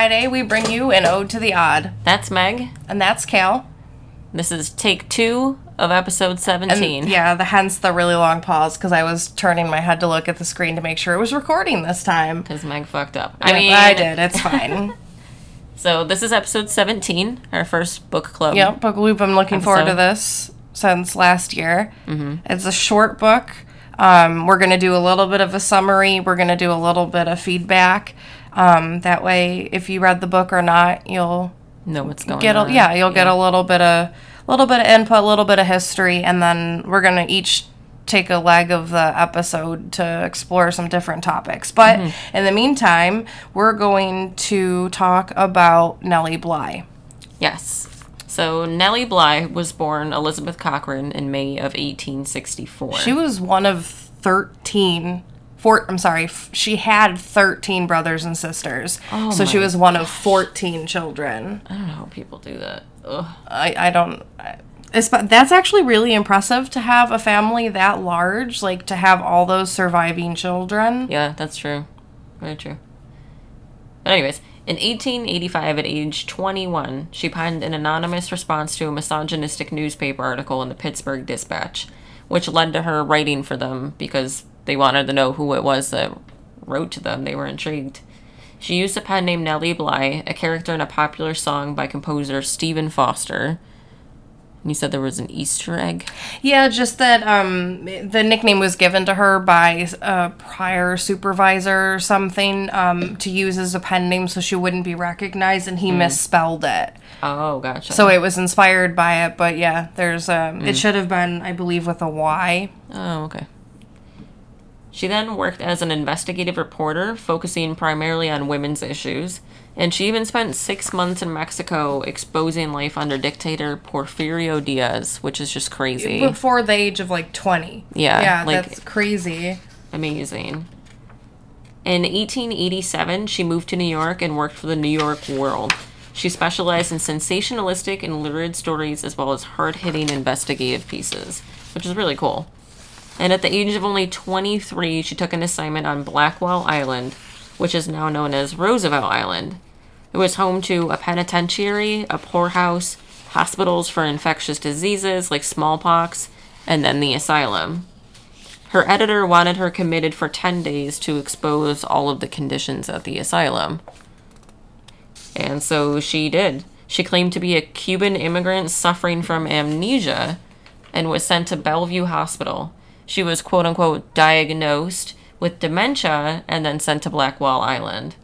Friday, we bring you an ode to the odd, That's Meg. and that's Cal. This is take two of episode And 17. yeah, the hence the really long pause because I was turning my head to look at the screen to make sure it was recording this time. Because Meg fucked up. I I mean, I did. It's fine. So this is episode 17, our first book club. yep, book loop. I'm looking forward to this since last year. Mm-hmm. It's a short book. Um, we're going to do a little bit of a summary. We're going to do a little bit of feedback. Um, that way, if you read the book or not, you'll Know what's going get a, on. yeah you'll get a little bit of a little bit of input a little bit of history and then we're gonna each take a leg of the episode to explore some different topics but Mm-hmm. in the meantime we're going to talk about nellie bly Yes. So Nellie Bly was born Elizabeth Cochran in May of 1864. she was one of 13 four, i'm sorry f- she had 13 brothers and sisters Oh so she was one of 14 children I don't know how people do that. Ugh. I, I don't. I- that's actually really impressive to have a family that large, like to have all those surviving children. Yeah, that's true. Very true. But anyways, in 1885, at age 21, she penned an anonymous response to a misogynistic newspaper article in the Pittsburgh Dispatch, which led to her writing for them because they wanted to know who it was that wrote to them. They were intrigued. She used a pen named Nellie Bly, a character in a popular song by composer Stephen Foster. And you said there was an Easter egg? Yeah, just that um, the nickname was given to her by a prior supervisor or something um, to use as a pen name so she wouldn't be recognized, and he misspelled it. Oh, gotcha. So it was inspired by it, but yeah, there's um, it should have been, I believe, with a Y. Oh, okay. She then worked as an investigative reporter, focusing primarily on women's issues, and she even spent six months in Mexico exposing life under dictator Porfirio Diaz, which is just crazy. Before the age of like 20. Yeah, Yeah, like- that's crazy. Amazing. In 1887, she moved to New York and worked for the New York World. She specialized in sensationalistic and lurid stories as well as hard hitting investigative pieces, which is really cool. And at the age of only 23, she took an assignment on Blackwell Island, which is now known as Roosevelt Island. It was home to a penitentiary, a poorhouse, hospitals for infectious diseases like smallpox, and then the asylum. Her editor wanted her committed for 10 days to expose all of the conditions at the asylum. And so she did. She claimed to be a Cuban immigrant suffering from amnesia and was sent to Bellevue Hospital. She was quote unquote diagnosed with dementia and then sent to Blackwell Island.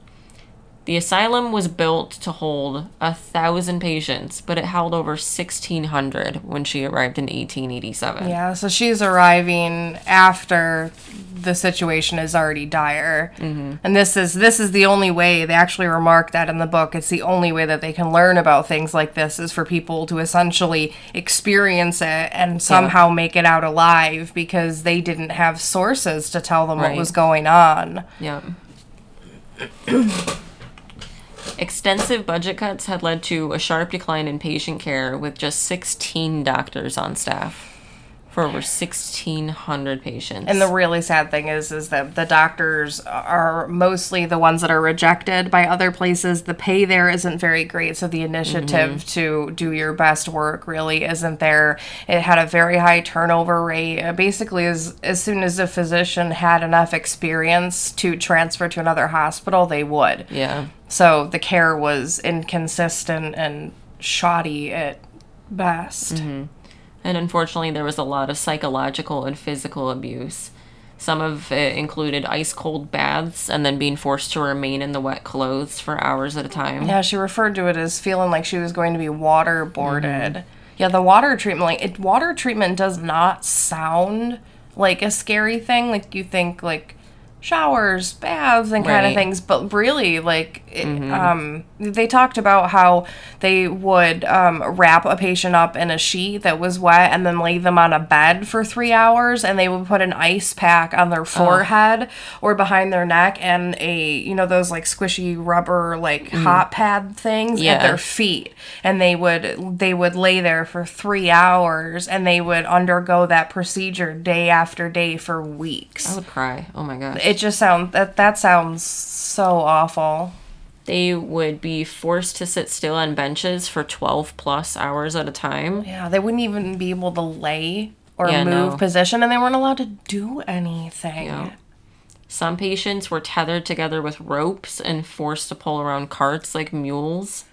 The asylum was built to hold a thousand patients, but it held over 1,600 when she arrived in 1887. Yeah, so she's arriving after the situation is already dire, mm-hmm. and this is this is the only way they actually remark that in the book. It's the only way that they can learn about things like this is for people to essentially experience it and somehow make it out alive because they didn't have sources to tell them what was going on. Yep. Extensive budget cuts had led to a sharp decline in patient care with just 16 doctors on staff for over 1,600 patients. And the really sad thing is, is that the doctors are mostly the ones that are rejected by other places. The pay there isn't very great, so the initiative mm-hmm. to do your best work really isn't there. It had a very high turnover rate. Basically, as as soon as a physician had enough experience to transfer to another hospital, they would. yeah. So the care was inconsistent and shoddy at best. Mm-hmm. And unfortunately, there was a lot of psychological and physical abuse. Some of it included ice cold baths and then being forced to remain in the wet clothes for hours at a time. Yeah, she referred to it as feeling like she was going to be waterboarded. Mm-hmm. Yeah, the water treatment, like it, water treatment does not sound like a scary thing. Like you think, like showers, baths, and kind Right. of things. But really, like, it, um, they talked about how they would um, wrap a patient up in a sheet that was wet and then lay them on a bed for three hours, and they would put an ice pack on their forehead or behind their neck and a, you know, those like squishy rubber like hot pad things Yeah. at their feet and they would they would lay there for three hours and they would undergo that procedure day after day for weeks I would cry. Oh my gosh. It just sounds that that sounds so awful they would be forced to sit still on benches for 12 plus hours at a time. yeah they wouldn't even be able to lay or Yeah, move no. position and they weren't allowed to do anything Yeah. Some patients were tethered together with ropes and forced to pull around carts like mules.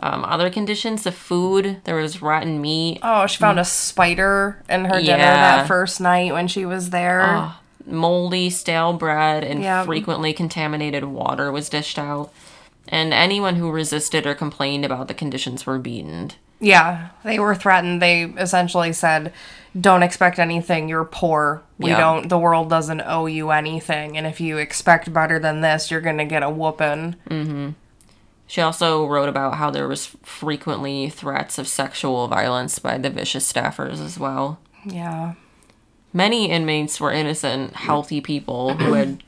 Um, other conditions, the food, there was rotten meat, oh she found a spider in her dinner that first night when she was there moldy, stale bread, and Yeah. frequently contaminated water was dished out. And anyone who resisted or complained about the conditions were beaten. Yeah, they were threatened. They essentially said, "Don't expect anything. You're poor. We Yeah. don't. The world doesn't owe you anything. And if you expect better than this, you're gonna get a whooping." Mm-hmm. She also wrote about how there was frequently threats of sexual violence by the vicious staffers as well. Yeah, Many inmates were innocent, healthy people who had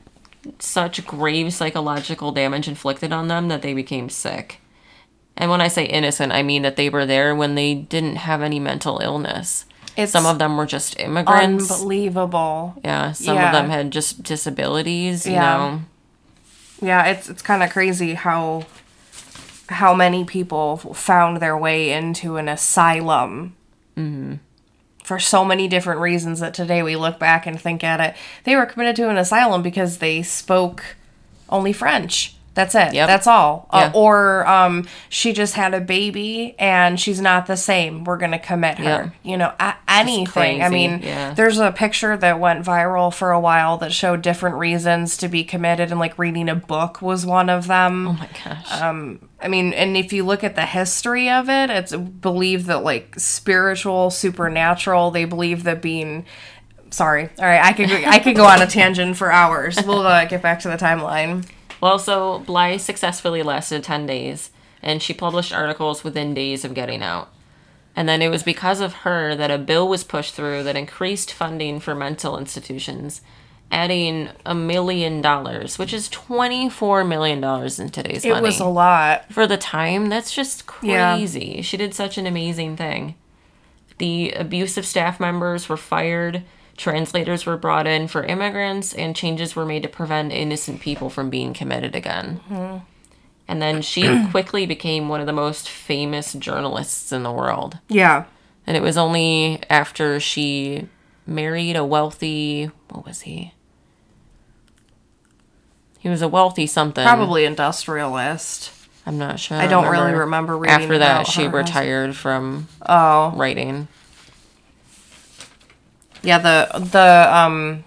such grave psychological damage inflicted on them that they became sick. And when I say innocent, I mean that they were there when they didn't have any mental illness. it's Some of them were just immigrants. unbelievable. yeah, some Yeah. of them had just disabilities, you Yeah. know. Yeah, it's it's kind of crazy how how many people found their way into an asylum. Mm-hmm. For so many different reasons that today we look back and think at it, they were committed to an asylum because they spoke only French. That's it. Yep. That's all. Yeah. Uh, or um, she just had a baby and she's not the same. We're gonna commit her. Yeah. You know, a- anything. I mean, yeah. there's a picture that went viral for a while that showed different reasons to be committed, and like reading a book was one of them. Oh my gosh. Um, I mean, and if you look at the history of it, it's believed that like spiritual, supernatural, they believe that being. Sorry, all right, I could I could go on a tangent for hours. We'll uh, get back to the timeline. Well, so Bly successfully lasted 10 days, and she published articles within days of getting out. And then it was because of her that a bill was pushed through that increased funding for mental institutions, adding a million dollars, which is $24 million in today's It money. was a lot. For the time, that's just Yeah. crazy. She did such an amazing thing. The abusive staff members were fired, translators were brought in for immigrants, and changes were made to prevent innocent people from being committed again. Mm-hmm. And then she quickly became one of the most famous journalists in the world. Yeah, And it was only after she married a wealthy, what was he? He was a wealthy something. probably industrialist. I'm not sure. I don't really remember reading After that, she retired from Oh, writing. Yeah. The the um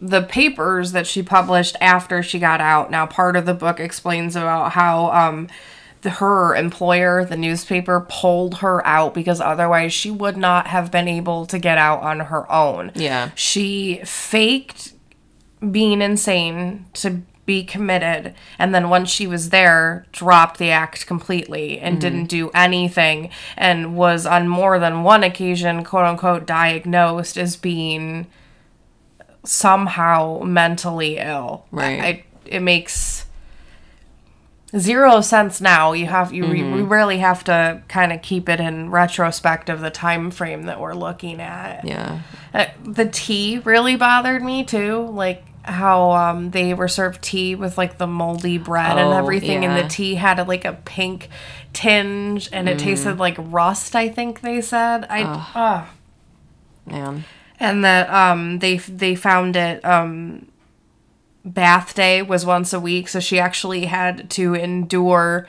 the papers that she published after she got out. Now, part of the book explains about how um the, her employer, the newspaper, pulled her out because otherwise she would not have been able to get out on her own. Yeah. She faked being insane to be committed and then once she was there dropped the act completely and didn't do anything and was on more than one occasion quote unquote diagnosed as being somehow mentally ill Right. I, it makes zero sense now you have you we we really have to kind of keep it in retrospect of the time frame that we're looking at Yeah. uh, the tea really bothered me too. Like how um, they were served tea with like the moldy bread and Oh, everything, and the tea had like a pink tinge, and it tasted like rust. I think they said. I ah. Man. and that um they they found it um bath day was once a week so she actually had to endure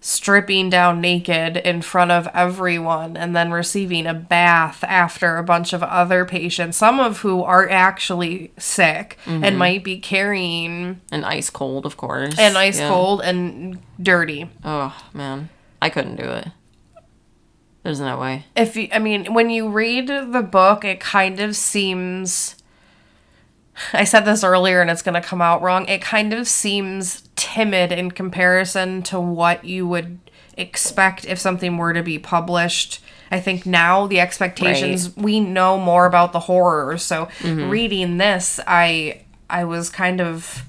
stripping down naked in front of everyone and then receiving a bath after a bunch of other patients some of who are actually sick and mm-hmm. might be carrying And ice cold, of course. and ice Yeah. cold and dirty Oh, man. I couldn't do it. There's no way. if you, I mean, when you read the book, it kind of seems I said this earlier and it's going to come out wrong. It kind of seems timid in comparison to what you would expect if something were to be published. I think now the expectations we know more about the horror. So reading this, I I was kind of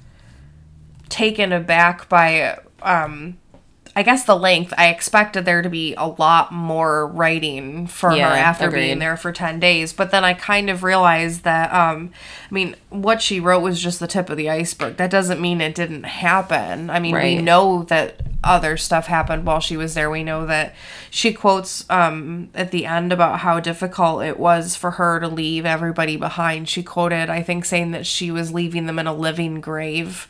taken aback by um I guess the length. I expected there to be a lot more writing for Yeah, her after agreed. being there for 10 days, but then I kind of realized that um I mean, what she wrote was just the tip of the iceberg. That doesn't mean it didn't happen. I mean, we know that other stuff happened while she was there. We know that she quotes um at the end about how difficult it was for her to leave everybody behind. She quoted, I think, saying that she was leaving them in a living grave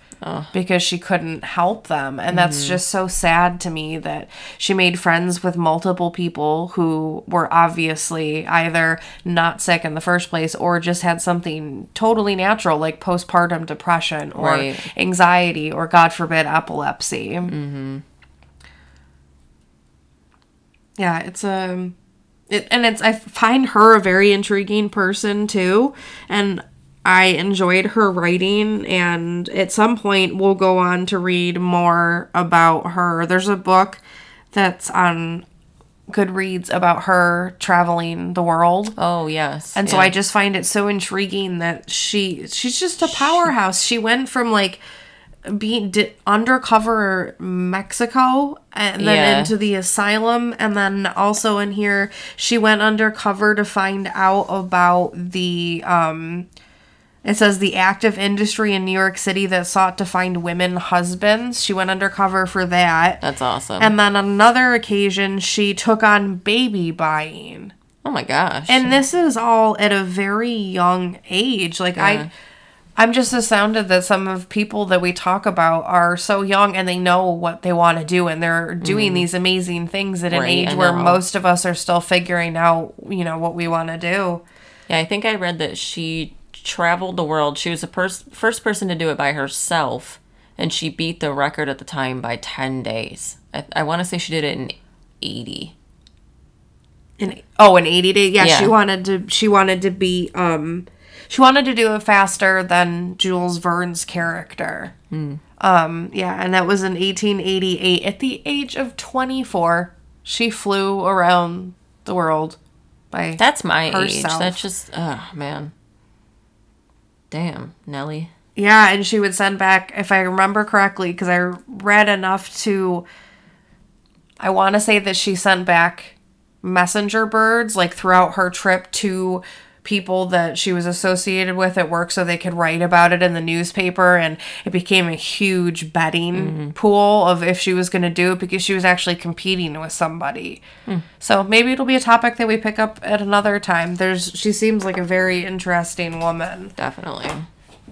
because she couldn't help them. And that's just so sad to me that she made friends with multiple people who were obviously either not sick in the first place or just had something totally natural like postpartum depression or Right. anxiety or, God forbid, epilepsy. Mm-hmm. Yeah, it's um it, and it's I find her a very intriguing person too, and I enjoyed her writing. And at some point, we'll go on to read more about her. There's a book that's on Goodreads about her traveling the world. Oh yes. And so. I just find it so intriguing that she she's just a powerhouse. She went from like being di- undercover Mexico and then Yeah. into the asylum and then also in here she went undercover to find out about the um it says the active industry in New York City that sought to find women husbands. She went undercover for that. That's awesome. And then on another occasion she took on baby buying. oh my gosh. And this is all at a very young age. Like Yeah. I I'm just astounded that some of people that we talk about are so young and they know what they want to do and they're doing these amazing things at an Mm-hmm. Age where most of us are still figuring out, you know, what we want to do. yeah, I think I read that she traveled the world. She was the pers- first person to do it by herself, and she beat the record at the time by ten days. I, I want to say she did it in eighty. In oh, in 80 days. Yeah, she wanted to she wanted to be um she wanted to do it faster than Jules Verne's character. Hmm. Um yeah, and that was in 1888 at the age of 24. She flew around the world by That's my age. That's just oh man. Damn, Nelly. Yeah, and she would send back, if I remember correctly, because I read enough to. I want to say that she sent back messenger birds, like throughout her trip to people that she was associated with at work so they could write about it in the newspaper. And it became a huge betting pool of if she was going to do it because she was actually competing with somebody. So maybe it'll be a topic that we pick up at another time. There's, she seems like a very interesting woman. Definitely.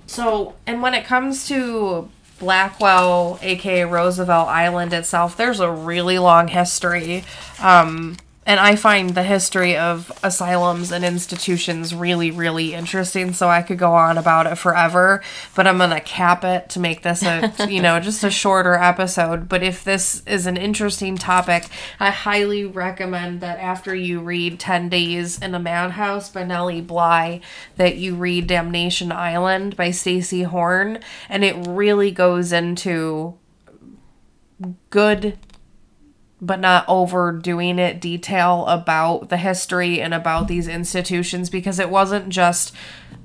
So, and when it comes to Blackwell, aka Roosevelt Island itself, there's a really long history. Um, and I find the history of asylums and institutions really, really interesting. So I could go on about it forever, but I'm gonna cap it to make this a, you know, just a shorter episode. But if this is an interesting topic, I highly recommend that after you read 10 Days in a Madhouse by Nellie Bly, that you read Damnation Island by Stacy Horn. And it really goes into good but not overdoing it detail about the history and about these institutions because it wasn't just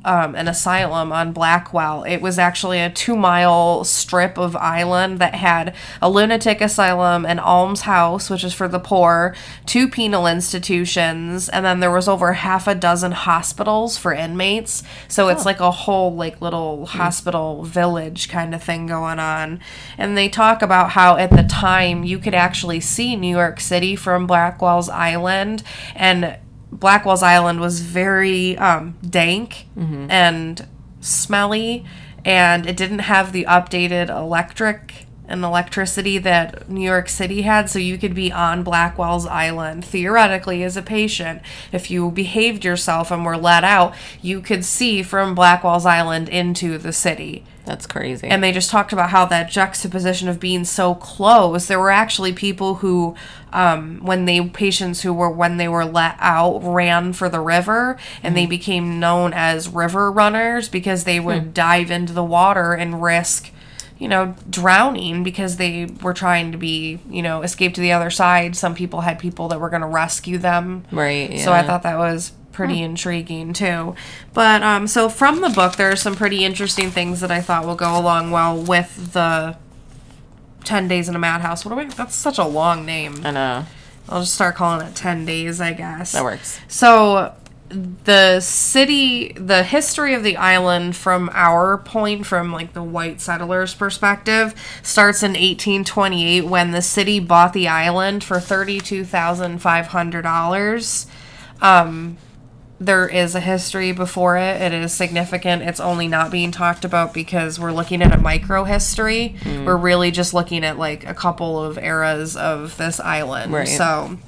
um, an asylum on Blackwell. It was actually a two mile strip of island that had a lunatic asylum, an almshouse, which is for the poor, two penal institutions, and then there was over half a dozen hospitals for inmates. So it's like a whole like little hospital village kind of thing going on. And they talk about how at the time you could actually see New York City from Blackwell's Island and Blackwell's Island was very um, dank and smelly, and it didn't have the updated electric and electricity that New York City had, so you could be on Blackwell's Island theoretically as a patient. If you behaved yourself and were let out, you could see from Blackwell's Island into the city. That's crazy. And they just talked about how that juxtaposition of being so close. There were actually people who, um, when they patients who were when they were let out ran for the river, and they became known as river runners because they would dive into the water and risk, you know, drowning because they were trying to be, you know, escape to the other side. Some people had people that were going to rescue them. right. So I thought that was pretty intriguing too. But um, so from the book, there are some pretty interesting things that I thought will go along well with the Ten Days in a Madhouse. What do we? That's such a long name. I know. I'll just start calling it Ten Days, I guess. That works. So the city the history of the island from our point from like the white settlers perspective starts in 1828 when the city bought the island for $32,500 um there is a history before it. It is significant. It's only not being talked about because we're looking at a micro history. We're really just looking at like a couple of eras of this island. Right. So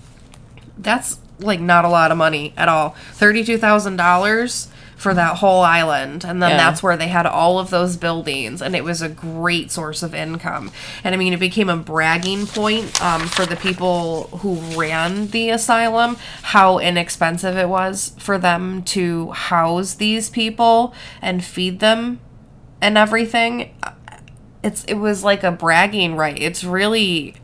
that's like not a lot of money at all. Thirty-two thousand dollars for that whole island, and then Yeah. that's where they had all of those buildings, and it was a great source of income. And I mean, it became a bragging point um, for the people who ran the asylum how inexpensive it was for them to house these people and feed them and everything. It's it was like a bragging right. It's really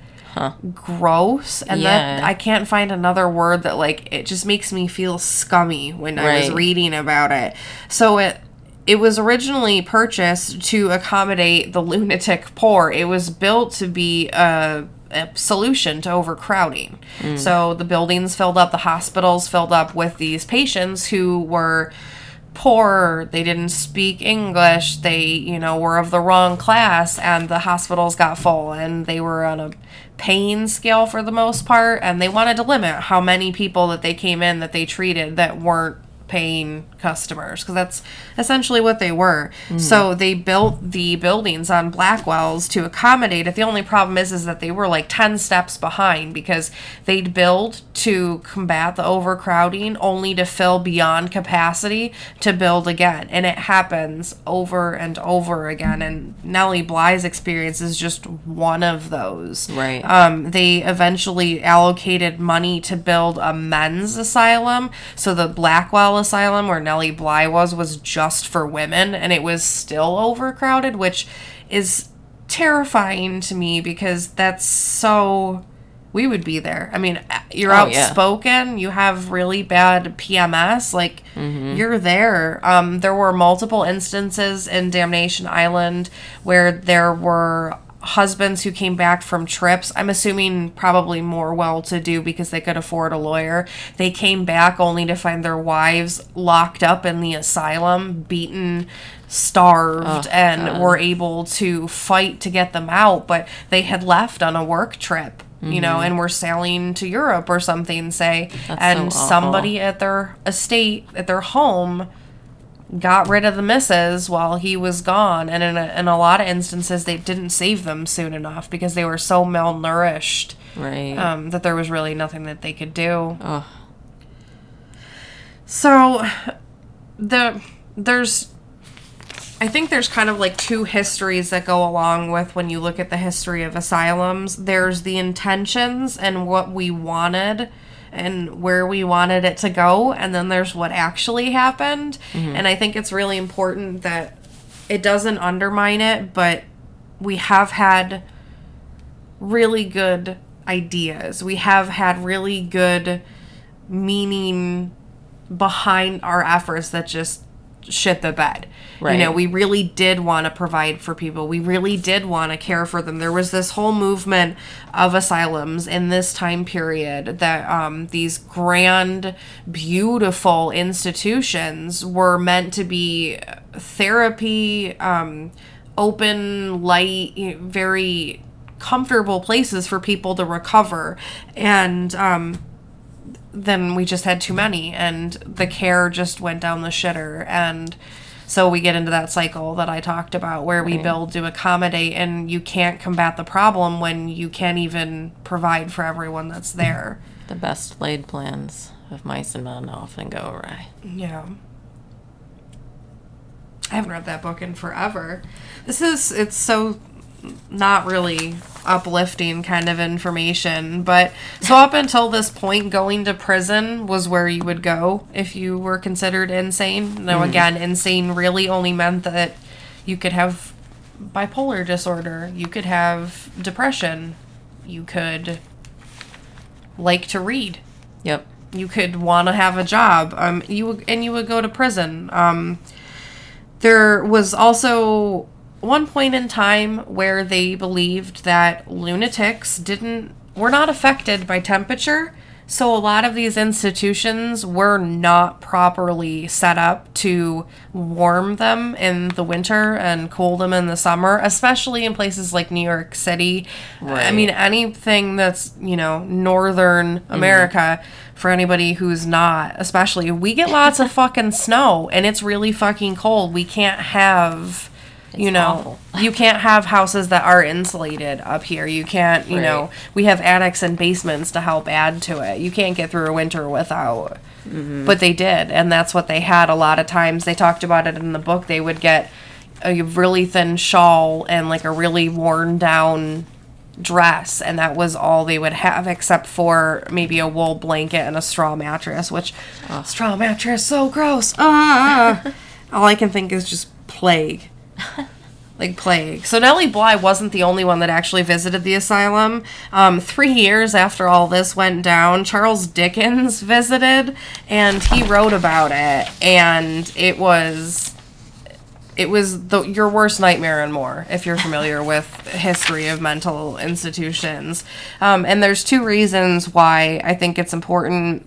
gross and that I can't find another word that like it just makes me feel scummy when I was reading about it. So it it was originally purchased to accommodate the lunatic poor. It was built to be a, a solution to overcrowding. Mm. So the buildings filled up, the hospitals filled up with these patients who were poor, they didn't speak English, they, you know, were of the wrong class, and the hospitals got full, and they were on a paying scale for the most part, and they wanted to limit how many people that they came in that they treated that weren't paying customers because that's essentially what they were. So they built the buildings on Blackwell's to accommodate it. The only problem is is that they were like 10 steps behind because they'd build to combat the overcrowding only to fill beyond capacity to build again. And it happens over and over again and Nellie Bly's experience is just one of those. Right. Um, they eventually allocated money to build a men's asylum. So the Blackwell Asylum, where Nellie Bly was, was just for women, and it was still overcrowded, which is terrifying to me because that's so. We would be there. I mean, you're Oh, yeah. outspoken. You have really bad PMS. Like you're there. Um, there were multiple instances in Damnation Island where there were husbands who came back from trips. I'm assuming probably more well to do because they could afford a lawyer. They came back only to find their wives locked up in the asylum, beaten, starved, and were able to fight to get them out, but they had left on a work trip. You know, and were sailing to Europe or something, say, and so somebody at their estate, at their home, got rid of the misses while he was gone and in a, in a lot of instances they didn't save them soon enough because they were so malnourished Right. um, that there was really nothing that they could do Ugh. so the there's I think there's kind of like two histories that go along with when you look at the history of asylums. There's the intentions and what we wanted and where we wanted it to go, and then there's what actually happened. Mm-hmm. And I think it's really important that it doesn't undermine it, but we have had really good ideas. We have had really good meaning behind our efforts that just shit the bed. You know, we really did want to provide for people. We really did want to care for them. There was this whole movement of asylums in this time period that um, these grand, beautiful institutions were meant to be therapy, um, open, light, you know, very comfortable places for people to recover. And um, then we just had too many and the care just went down the shitter and So we get into that cycle that I talked about where we Right. build to accommodate and you can't combat the problem when you can't even provide for everyone that's there. The best laid plans of mice and men often go awry. Yeah. I haven't read that book in forever. This is it's so not really uplifting kind of information, but so up until this point going to prison was where you would go if you were considered insane. Now again, insane really only meant that you could have bipolar disorder, you could have depression, you could like to read Yep. you could want to have a job um you would and you would go to prison um there was also one point in time where they believed that lunatics didn't were not affected by temperature so a lot of these institutions were not properly set up to warm them in the winter and cool them in the summer, especially in places like New York City. I mean, anything that's, you know, northern mm-hmm. America for anybody who's not, especially, we get lots of fucking snow and it's really fucking cold. We can't have. You know, you can't have houses that are insulated up here. You can't, you know, we have attics and basements to help add to it. You can't get through a winter without. But they did, and that's what they had a lot of times. They talked about it in the book. They would get a really thin shawl and like a really worn down dress, and that was all they would have, except for maybe a wool blanket and a straw mattress. Which straw mattress so gross. Ah, all I can think is just plague like plague. So Nellie Bly wasn't the only one that actually visited the asylum. Um, three years after all this went down, Charles Dickens visited, and he wrote about it, and it was. It was the your worst nightmare and more if you're familiar with history of mental institutions. Um, and there's two reasons why I think it's important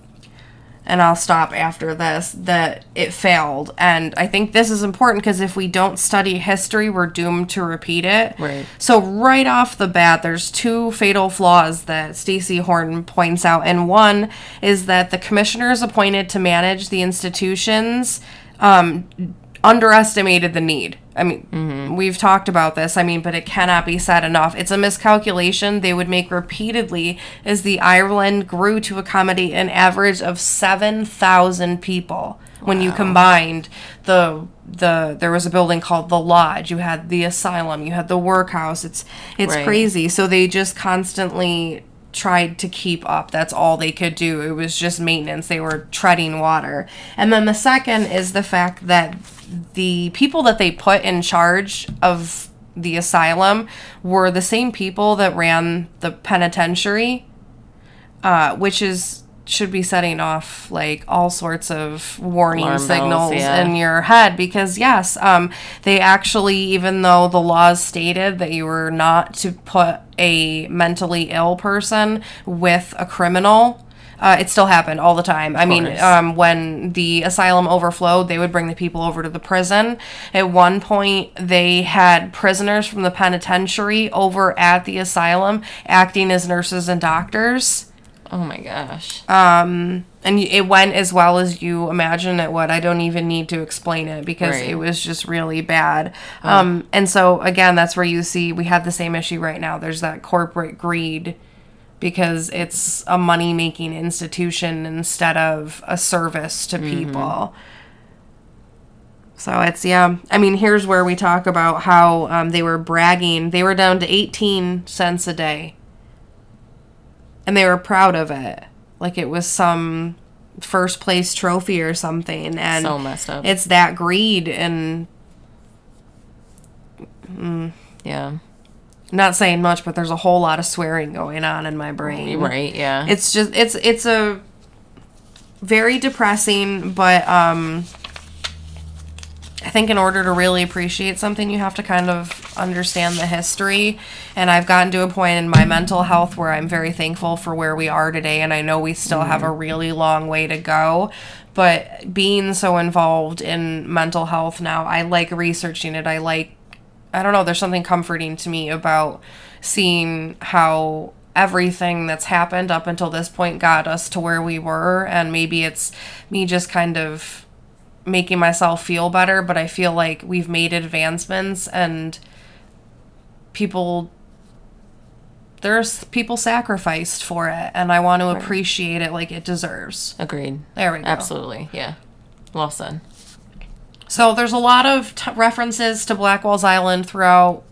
and I'll stop after this, that it failed. And I think this is important because if we don't study history, we're doomed to repeat it. Right. So right off the bat, there's two fatal flaws that Stacy Horton points out. And one is that the commissioners appointed to manage the institutions um, underestimated the need. I mean, mm-hmm. we've talked about this. I mean, but it cannot be said enough. It's a miscalculation they would make repeatedly as the Ireland grew to accommodate an average of 7,000 people. When you combined the the there was a building called the lodge, you had the asylum, you had the workhouse. It's it's Right. crazy. So they just constantly tried to keep up. That's all they could do. It was just maintenance. They were treading water. And then the second is the fact that the people that they put in charge of the asylum were the same people that ran the penitentiary, uh, which is should be setting off like all sorts of warning Alarm bells, signals yeah. in your head because yes um, they actually even though the laws stated that you were not to put a mentally ill person with a criminal uh, it still happened all the time. I mean, um, when the asylum overflowed, they would bring the people over to the prison. At one point, they had prisoners from the penitentiary over at the asylum acting as nurses and doctors Oh my gosh. and it went as well as you imagine it would. I don't even need to explain it because Right. it was just really bad. Um, and so again, that's where you see we have the same issue right now. There's that corporate greed because it's a money making institution instead of a service to people. So it's yeah. I mean, here's where we talk about how um, they were bragging. They were down to 18 cents a day and they were proud of it like it was some first place trophy or something and So messed up. it's that greed and yeah. Not saying much but there's a whole lot of swearing going on in my brain right. Yeah. it's just it's it's a very depressing but um I think in order to really appreciate something you have to kind of understand the history and I've gotten to a point in my mental health where I'm very thankful for where we are today and I know we still have a really long way to go but being so involved in mental health now I like researching it I like I don't know, there's something comforting to me about seeing how everything that's happened up until this point got us to where we were and maybe it's me just kind of making myself feel better, but I feel like we've made advancements and people there's people sacrificed for it and I want to appreciate it like it deserves. Agreed. There we go. Absolutely. Yeah. Well said. So there's a lot of t- references to Blackwell's Island throughout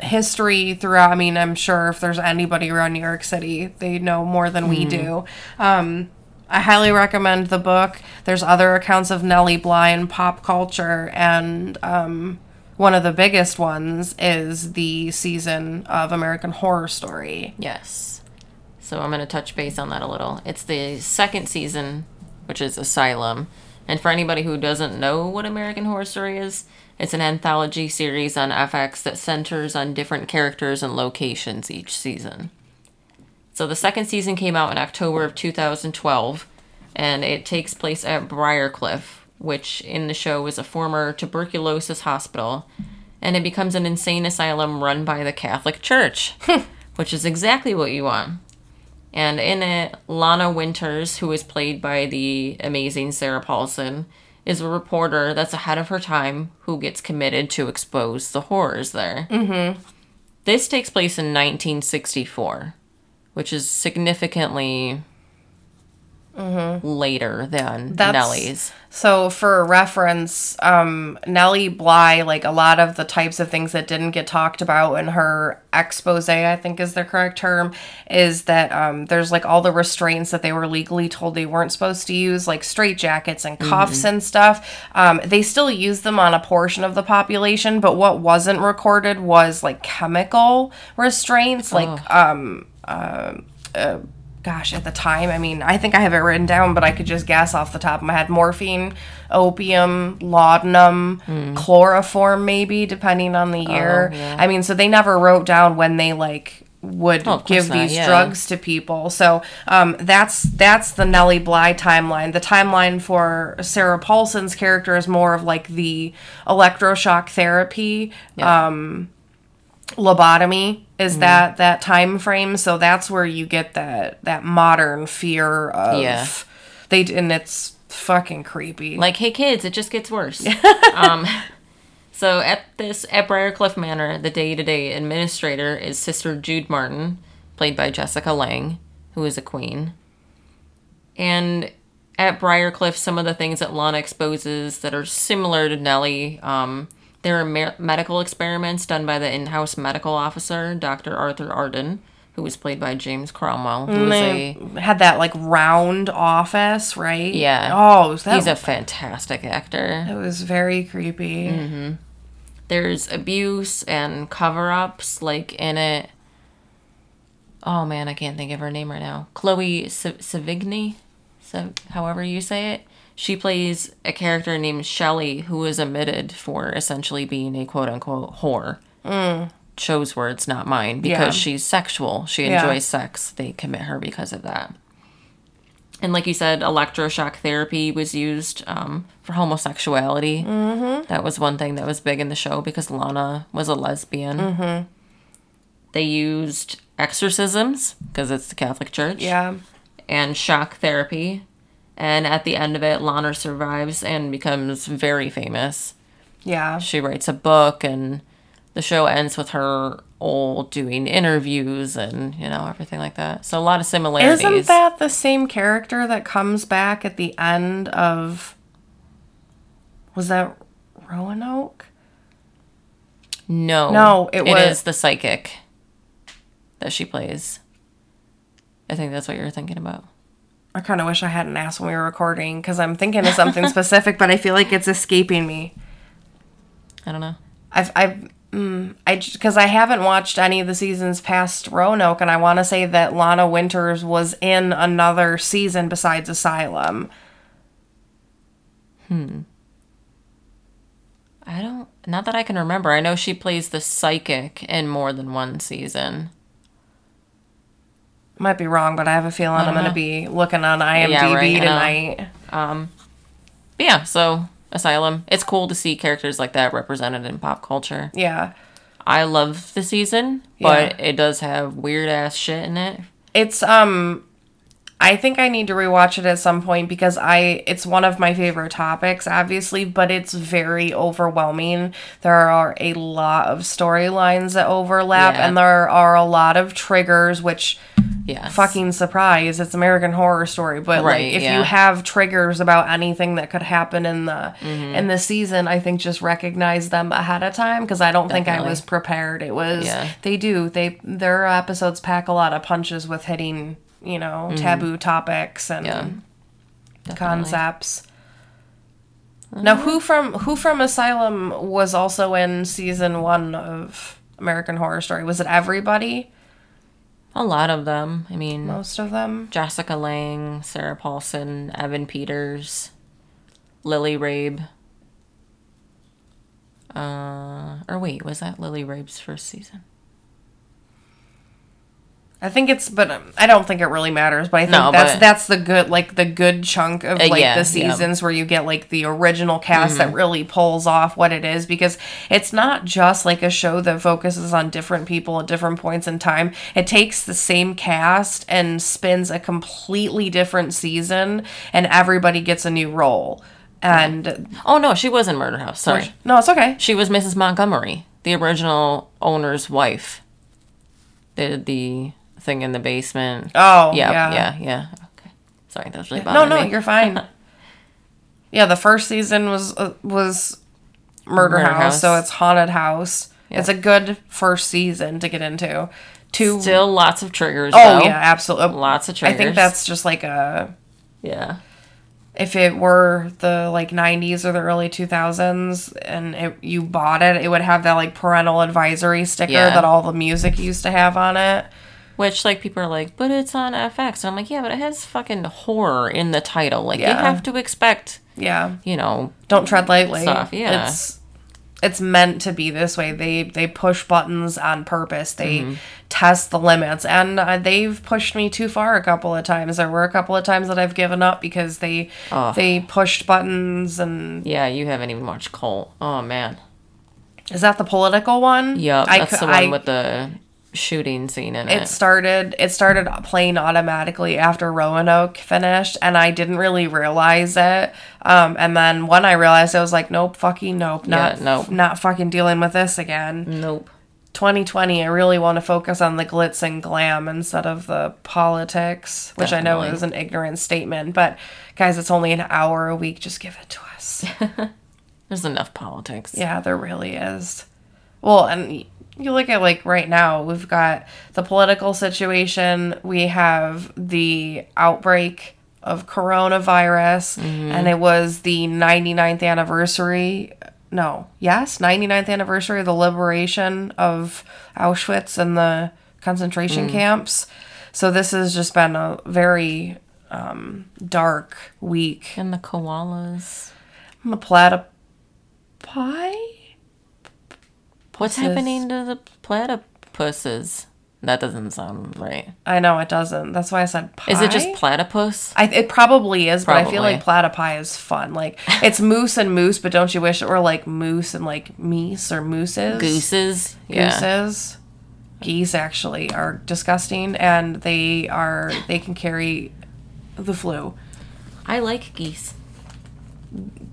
history throughout I mean I'm sure if there's anybody around New York City they know more than we do. Um I highly recommend the book. There's other accounts of Nellie Bly in pop culture and um one of the biggest ones is the season of American Horror Story. Yes. So I'm going to touch base on that a little. It's the second season, which is Asylum. And for anybody who doesn't know what American Horror Story is, it's an anthology series on FX that centers on different characters and locations each season. So the second season came out in October of 2012, and it takes place at Briarcliff, which in the show is a former tuberculosis hospital, and it becomes an insane asylum run by the Catholic Church, which is exactly what you want. And in it, Lana Winters, who is played by the amazing Sarah Paulson, is a reporter that's ahead of her time who gets committed to expose the horrors there. Mm-hmm. This takes place in 1964, which is significantly later than That's- Nellie's. So for reference, um, Nellie Bly, like a lot of the types of things that didn't get talked about in her expose, I think is the correct term, is that um, there's like all the restraints that they were legally told they weren't supposed to use, like straitjackets and cuffs and stuff. Um, they still use them on a portion of the population, but what wasn't recorded was like chemical restraints, like um, uh, uh, gosh, at the time, I mean, I think I have it written down, but I could just guess off the top of my head. Morphine, opium, laudanum, chloroform, maybe, depending on the year. Hmm. Oh, yeah. I mean, so they never wrote down when they like would Oh, give not, these yeah. drugs to people. So um, that's that's the Nellie Bly timeline. The timeline for Sarah Paulson's character is more of like the electroshock therapy um, lobotomy Is that that time frame so that's where you get that that modern fear of Yeah. they and it's fucking creepy Like, hey kids, it just gets worse. um, so at this at Briarcliff Manor, the day-to-day administrator is Sister Jude Martin, played by Jessica Lange, who is a queen. And at Briarcliff, some of the things that Lana exposes that are similar to Nellie, um, there are me- medical experiments done by the in-house medical officer, Dr. Arthur Arden, who was played by James Cromwell, who a they had that like round office right Yeah. oh that, he's a fantastic actor. it was very creepy Mm-hmm. there's abuse and cover-ups like in it oh man i can't think of her name right now chloe sevigny Sav- however you say it she plays a character named Shelley who is omitted for essentially being a quote-unquote whore chose words not mine because Yeah. she's sexual she Yeah. enjoys sex they commit her because of that and like you said, electroshock therapy was used um, for homosexuality. Mm-hmm. That was one thing that was big in the show because Lana was a lesbian. Mm-hmm. They used exorcisms because it's the Catholic Church. yeah And shock therapy. And at the end of it, Lana survives and becomes very famous. yeah She writes a book, and the show ends with her old doing interviews and, you know, everything like that. So a lot of similarities. isn't that the same character that comes back at the end of was that Roanoke No. No, it It was- is the psychic that she plays. I think that's what you're thinking about. I kind of wish I hadn't asked when we were recording because I'm thinking of something specific, but I feel like it's escaping me. I don't know. I've, I've, mm, I, because I haven't watched any of the seasons past Roanoke, and I want to say that Lana Winters was in another season besides Asylum. Hmm. I don't. Not that I can remember. I know she plays the psychic in more than one season. Might be wrong, but I have a feeling I'm going to be looking on IMDb Yeah, right, tonight. But yeah, so Asylum. It's cool to see characters like that represented in pop culture. Yeah. I love the season, but it does have weird ass shit in it. It's, um, I think I need to rewatch it at some point because I it's one of my favorite topics, obviously, but it's very overwhelming. There are a lot of storylines that overlap, Yeah. and there are a lot of triggers, which Yeah. fucking surprise it's american horror story but Right, like if yeah. you have triggers about anything that could happen in the Mm-hmm. in the season i think just recognize them ahead of time because i don't think i was prepared it was Yeah. they do they their episodes pack a lot of punches with hitting you know taboo topics and Mm-hmm. Yeah. concepts now who from who from asylum was also in season one of american horror story was it everybody A lot of them. I mean, most of them Jessica Lange, Sarah Paulson, Evan Peters, Lily Rabe. Uh, or wait, was that Lily Rabe's first season? I think it's, but um, I don't think it really matters. But I think No, that's but- that's the good, like the good chunk of Uh, like yeah, the yeah. seasons where you get like the original cast Mm-hmm. that really pulls off what it is because it's not just like a show that focuses on different people at different points in time. It takes the same cast and spins a completely different season, and everybody gets a new role. And Oh no, she was in Murder House. Sorry, no, it's okay. she was Mrs. Montgomery, the original owner's wife. They did the thing in the basement. Oh, yeah, yeah. yeah, yeah. Okay, sorry, that was really No, bothering no, me. you're fine. yeah, the first season was uh, was Murder, Murder House, House. so it's Haunted House. Yeah. It's a good first season to get into. Two Still lots of triggers. Oh though. yeah, absolutely. Lots of triggers. I think that's just like a yeah. if it were the like 90s or the early 2000s and it, you bought it, it would have that like parental advisory sticker Yeah. that all the music used to have on it. Which like people are like, but it's on FX. And I'm like, yeah, but it has fucking horror in the title. Like Yeah. you have to expect, Yeah. you know, don't tread lightly. Stuff, yeah. It's it's meant to be this way. They they push buttons on purpose. They Mm-hmm. test the limits, and uh, they've pushed me too far a couple of times. There were a couple of times that I've given up because they Ugh. they pushed buttons. And yeah, you haven't even watched Cult. Oh man. is that the political one? Yep, I that's cou- the one I- with the shooting scene in it. it started it started playing automatically after Roanoke finished and I didn't really realize it. Um, and then when I realized it, I was like, nope, fucking nope, not Yeah, nope. not fucking dealing with this again. Nope. 2020, I really want to focus on the glitz and glam instead of the politics, which I know is an ignorant statement. But guys, it's only an hour a week. Just give it to us. There's enough politics. yeah, there really is. Well, and you look at like right now, we've got the political situation, we have the outbreak of coronavirus, and it was the 99th anniversary. No, yes, 99th anniversary of the liberation of Auschwitz and the concentration camps. So this has just been a very um, dark week. And the koalas. The platypi? What's happening to the platypuses? That doesn't sound right. I know it doesn't. That's why I said pie. Is it just platypus? I, it probably is, but I feel like platypi is fun. Like it's moose and moose, but don't you wish it were like moose and like meese or mooses? Gooses? Yeah. Gooses. Geese actually are disgusting, and they are they can carry the flu. I like geese.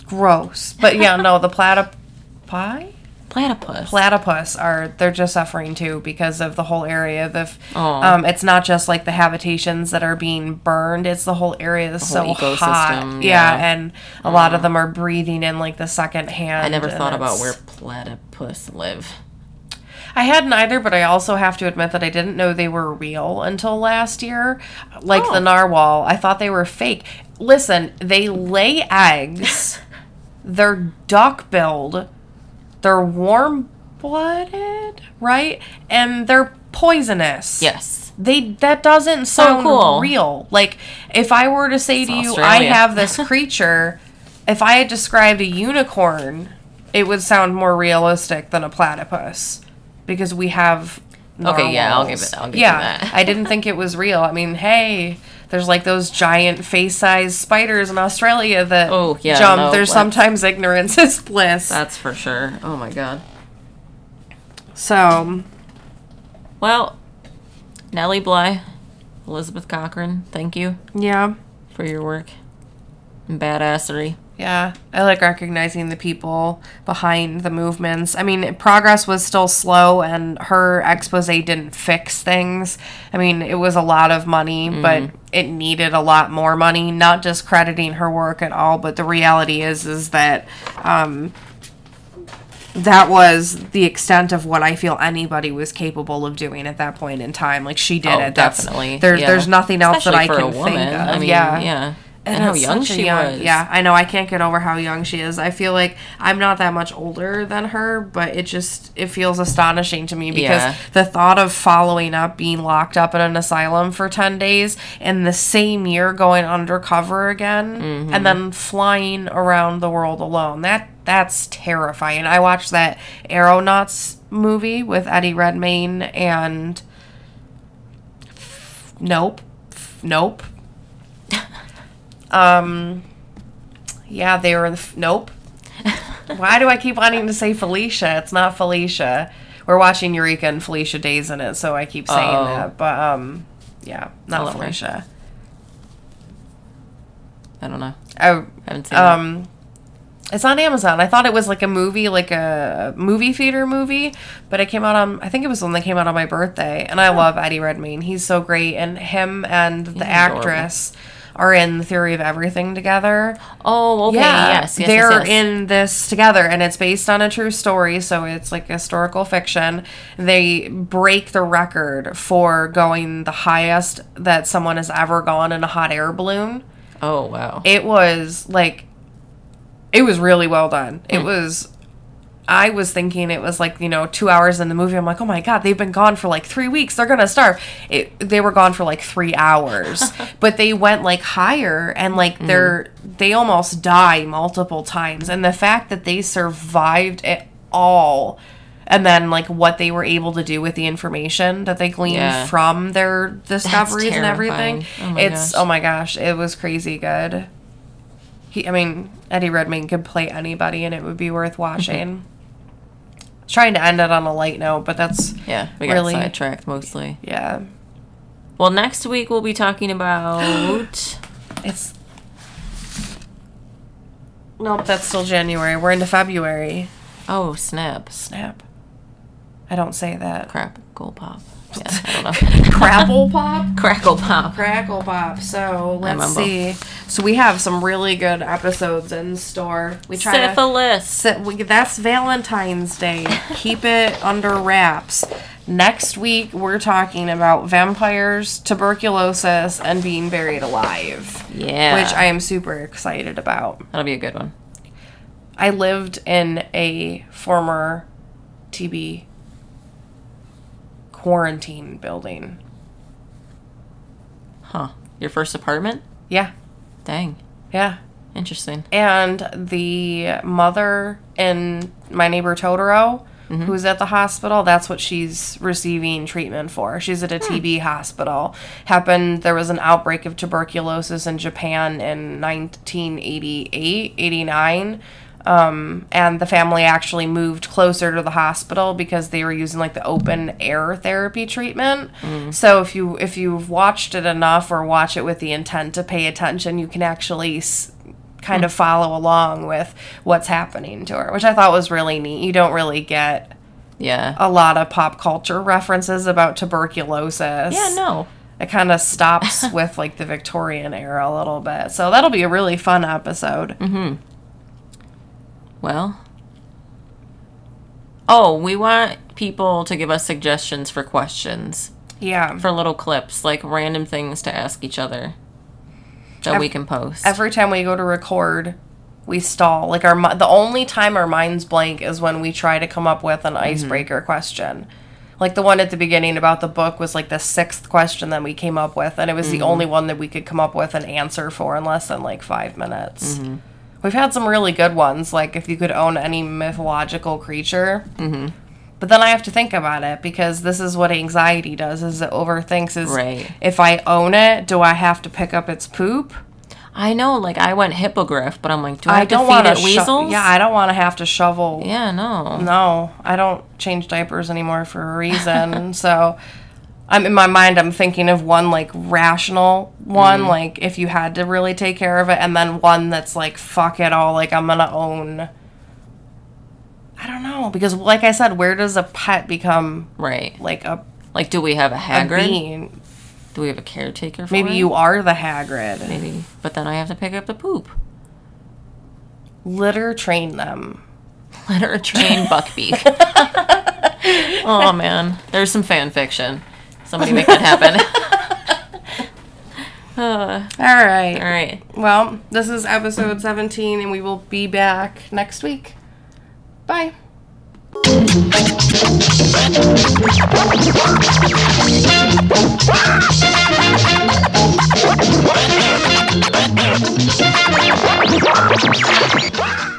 Gross, but yeah, no, the platypi. Platypus. platypus are they're just suffering too because of the whole area of the um it's not just like the habitations that are being burned it's the whole area is so whole hot yeah. yeah. and a lot of them are breathing in like the second hand I never thought about where platypus live. I hadn't either but I also have to admit that I didn't know they were real until last year like Oh. the narwhal I thought they were fake listen they lay eggs they're duck billed they're warm blooded right and they're poisonous Yes. they that doesn't sound cool. real like if i were to say to you i have this creature if i had described a unicorn it would sound more realistic than a platypus because we have Okay, yeah, I'll give it- I'll give you yeah that. i didn't think it was real i mean hey there's like those giant face-sized spiders in australia that Oh, yeah, jump no, there's sometimes ignorance is bliss That's for sure. Oh my god. so Well, Nellie Bly Elizabeth Cochran, thank you Yeah. for your work and badassery. Yeah, I like recognizing the people behind the movements. I mean, progress was still slow, and her expose didn't fix things. I mean, it was a lot of money, but it needed a lot more money. Not just crediting her work at all, but the reality is, is that um, that was the extent of what I feel anybody was capable of doing at that point in time. Like she did Oh, it. That's, definitely. There's yeah. there's nothing else that I can think of. I mean, yeah. yeah. And, how young she was. Yeah, I know. I can't get over how young she is. I feel like I'm not that much older than her, but it just it feels astonishing to me because Yeah. the thought of following up being locked up in an asylum for 10 days and the same year going undercover again Mm-hmm. and then flying around the world alone. That that's terrifying. I watched that Aeronauts movie with Eddie Redmayne and Nope. Nope. Um yeah, they were in the f- Nope. Why do I keep wanting to say Felicia? It's not Felicia. We're watching Eureka and Felicia Days in it, so I keep saying Oh. that. But um yeah, not love her. Felicia. I don't know. I haven't seen that. um it's on Amazon. I thought it was like a movie, like a movie theater movie, but it came out on I think it was when they came out on my birthday. And I love Eddie Redmayne. He's so great and him and the adorable. actress are in the theory of everything together. Oh, okay. yes, yes, they're yes, yes. in this together, and it's based on a true story, so it's like historical fiction. They break the record for going the highest that someone has ever gone in a hot air balloon. Oh, wow. It was like, it was really well done. It hmm. was. I was thinking it was like you know two hours in the movie. I'm like, oh my god, they've been gone for like three weeks. They're gonna starve. It, they were gone for like three hours, but they went like higher and like they're they almost die multiple times. And the fact that they survived it all, and then like what they were able to do with the information that they gleaned Yeah. from their discoveries and everything. Oh it's gosh. oh my gosh, it was crazy good. He, I mean, Eddie Redmayne could play anybody, and it would be worth watching. Trying to end it on a light note, but that's Yeah, we got really- sidetracked mostly. yeah. Well, next week we'll be talking about. It's nope, that's still January. We're into February. oh, snap! Snap. I don't say that. Crap. Gold pop. Yeah, I don't know. Crapple pop. Crackle pop. Crackle pop. So let's see. So we have some really good episodes in store. We try to Syphilis. We, that's Valentine's Day. Keep it under wraps. Next week, we're talking about vampires, tuberculosis, and being buried alive, Yeah. which I am super excited about. That'll be a good one. I lived in a former TB quarantine building. Huh. Your first apartment? Yeah, Dang. yeah. Interesting. And the mother in my neighbor Totoro, mm-hmm. who's at the hospital, that's what she's receiving treatment for. She's at a hmm. TB hospital. Happened, there was an outbreak of tuberculosis in Japan in 1988, 89. Um, and the family actually moved closer to the hospital because they were using like the open air therapy treatment. Mm. So if you if you've watched it enough or watch it with the intent to pay attention, you can actually s- kind hmm. of follow along with what's happening to her, which I thought was really neat. You don't really get Yeah. a lot of pop culture references about tuberculosis. yeah, no. It kind of stops with like the Victorian era a little bit. So that'll be a really fun episode. Mm-hmm. Well. Oh, we want people to give us suggestions for questions, Yeah. for little clips, like random things to ask each other that we can post. Every time we go to record, we stall. Like our the only time our minds blank is when we try to come up with an mm-hmm. icebreaker question. Like the one at the beginning about the book was like the sixth question that we came up with, and it was the mm-hmm. only one that we could come up with an answer for in less than like five minutes. Mm-hmm. We've had some really good ones, like if you could own any mythological creature. Mm-hmm. But then I have to think about it because this is what anxiety does: is it overthinks. Is Right. if I own it, do I have to pick up its poop? I know, like I went hippogriff, but I'm like, do I, I don't want to weasels? Yeah, I don't want to have to shovel. yeah, no. No, I don't change diapers anymore for a reason. so I'm in my mind. I'm thinking of one like rational one, mm-hmm. like if you had to really take care of it, and then one that's like fuck it all, like I'm gonna own. I don't know because, like I said, where does a pet become Right. like a, Like, do we have a a Hagrid? being? Do we have a caretaker for Maybe it? you are the Hagrid. Maybe. But then I have to pick up the poop. Litter train them. Litter train Buckbeak. oh man, there's some fan fiction. Somebody make that happen. uh, all right. All right. Well, this is episode 17, and we will be back next week. Bye.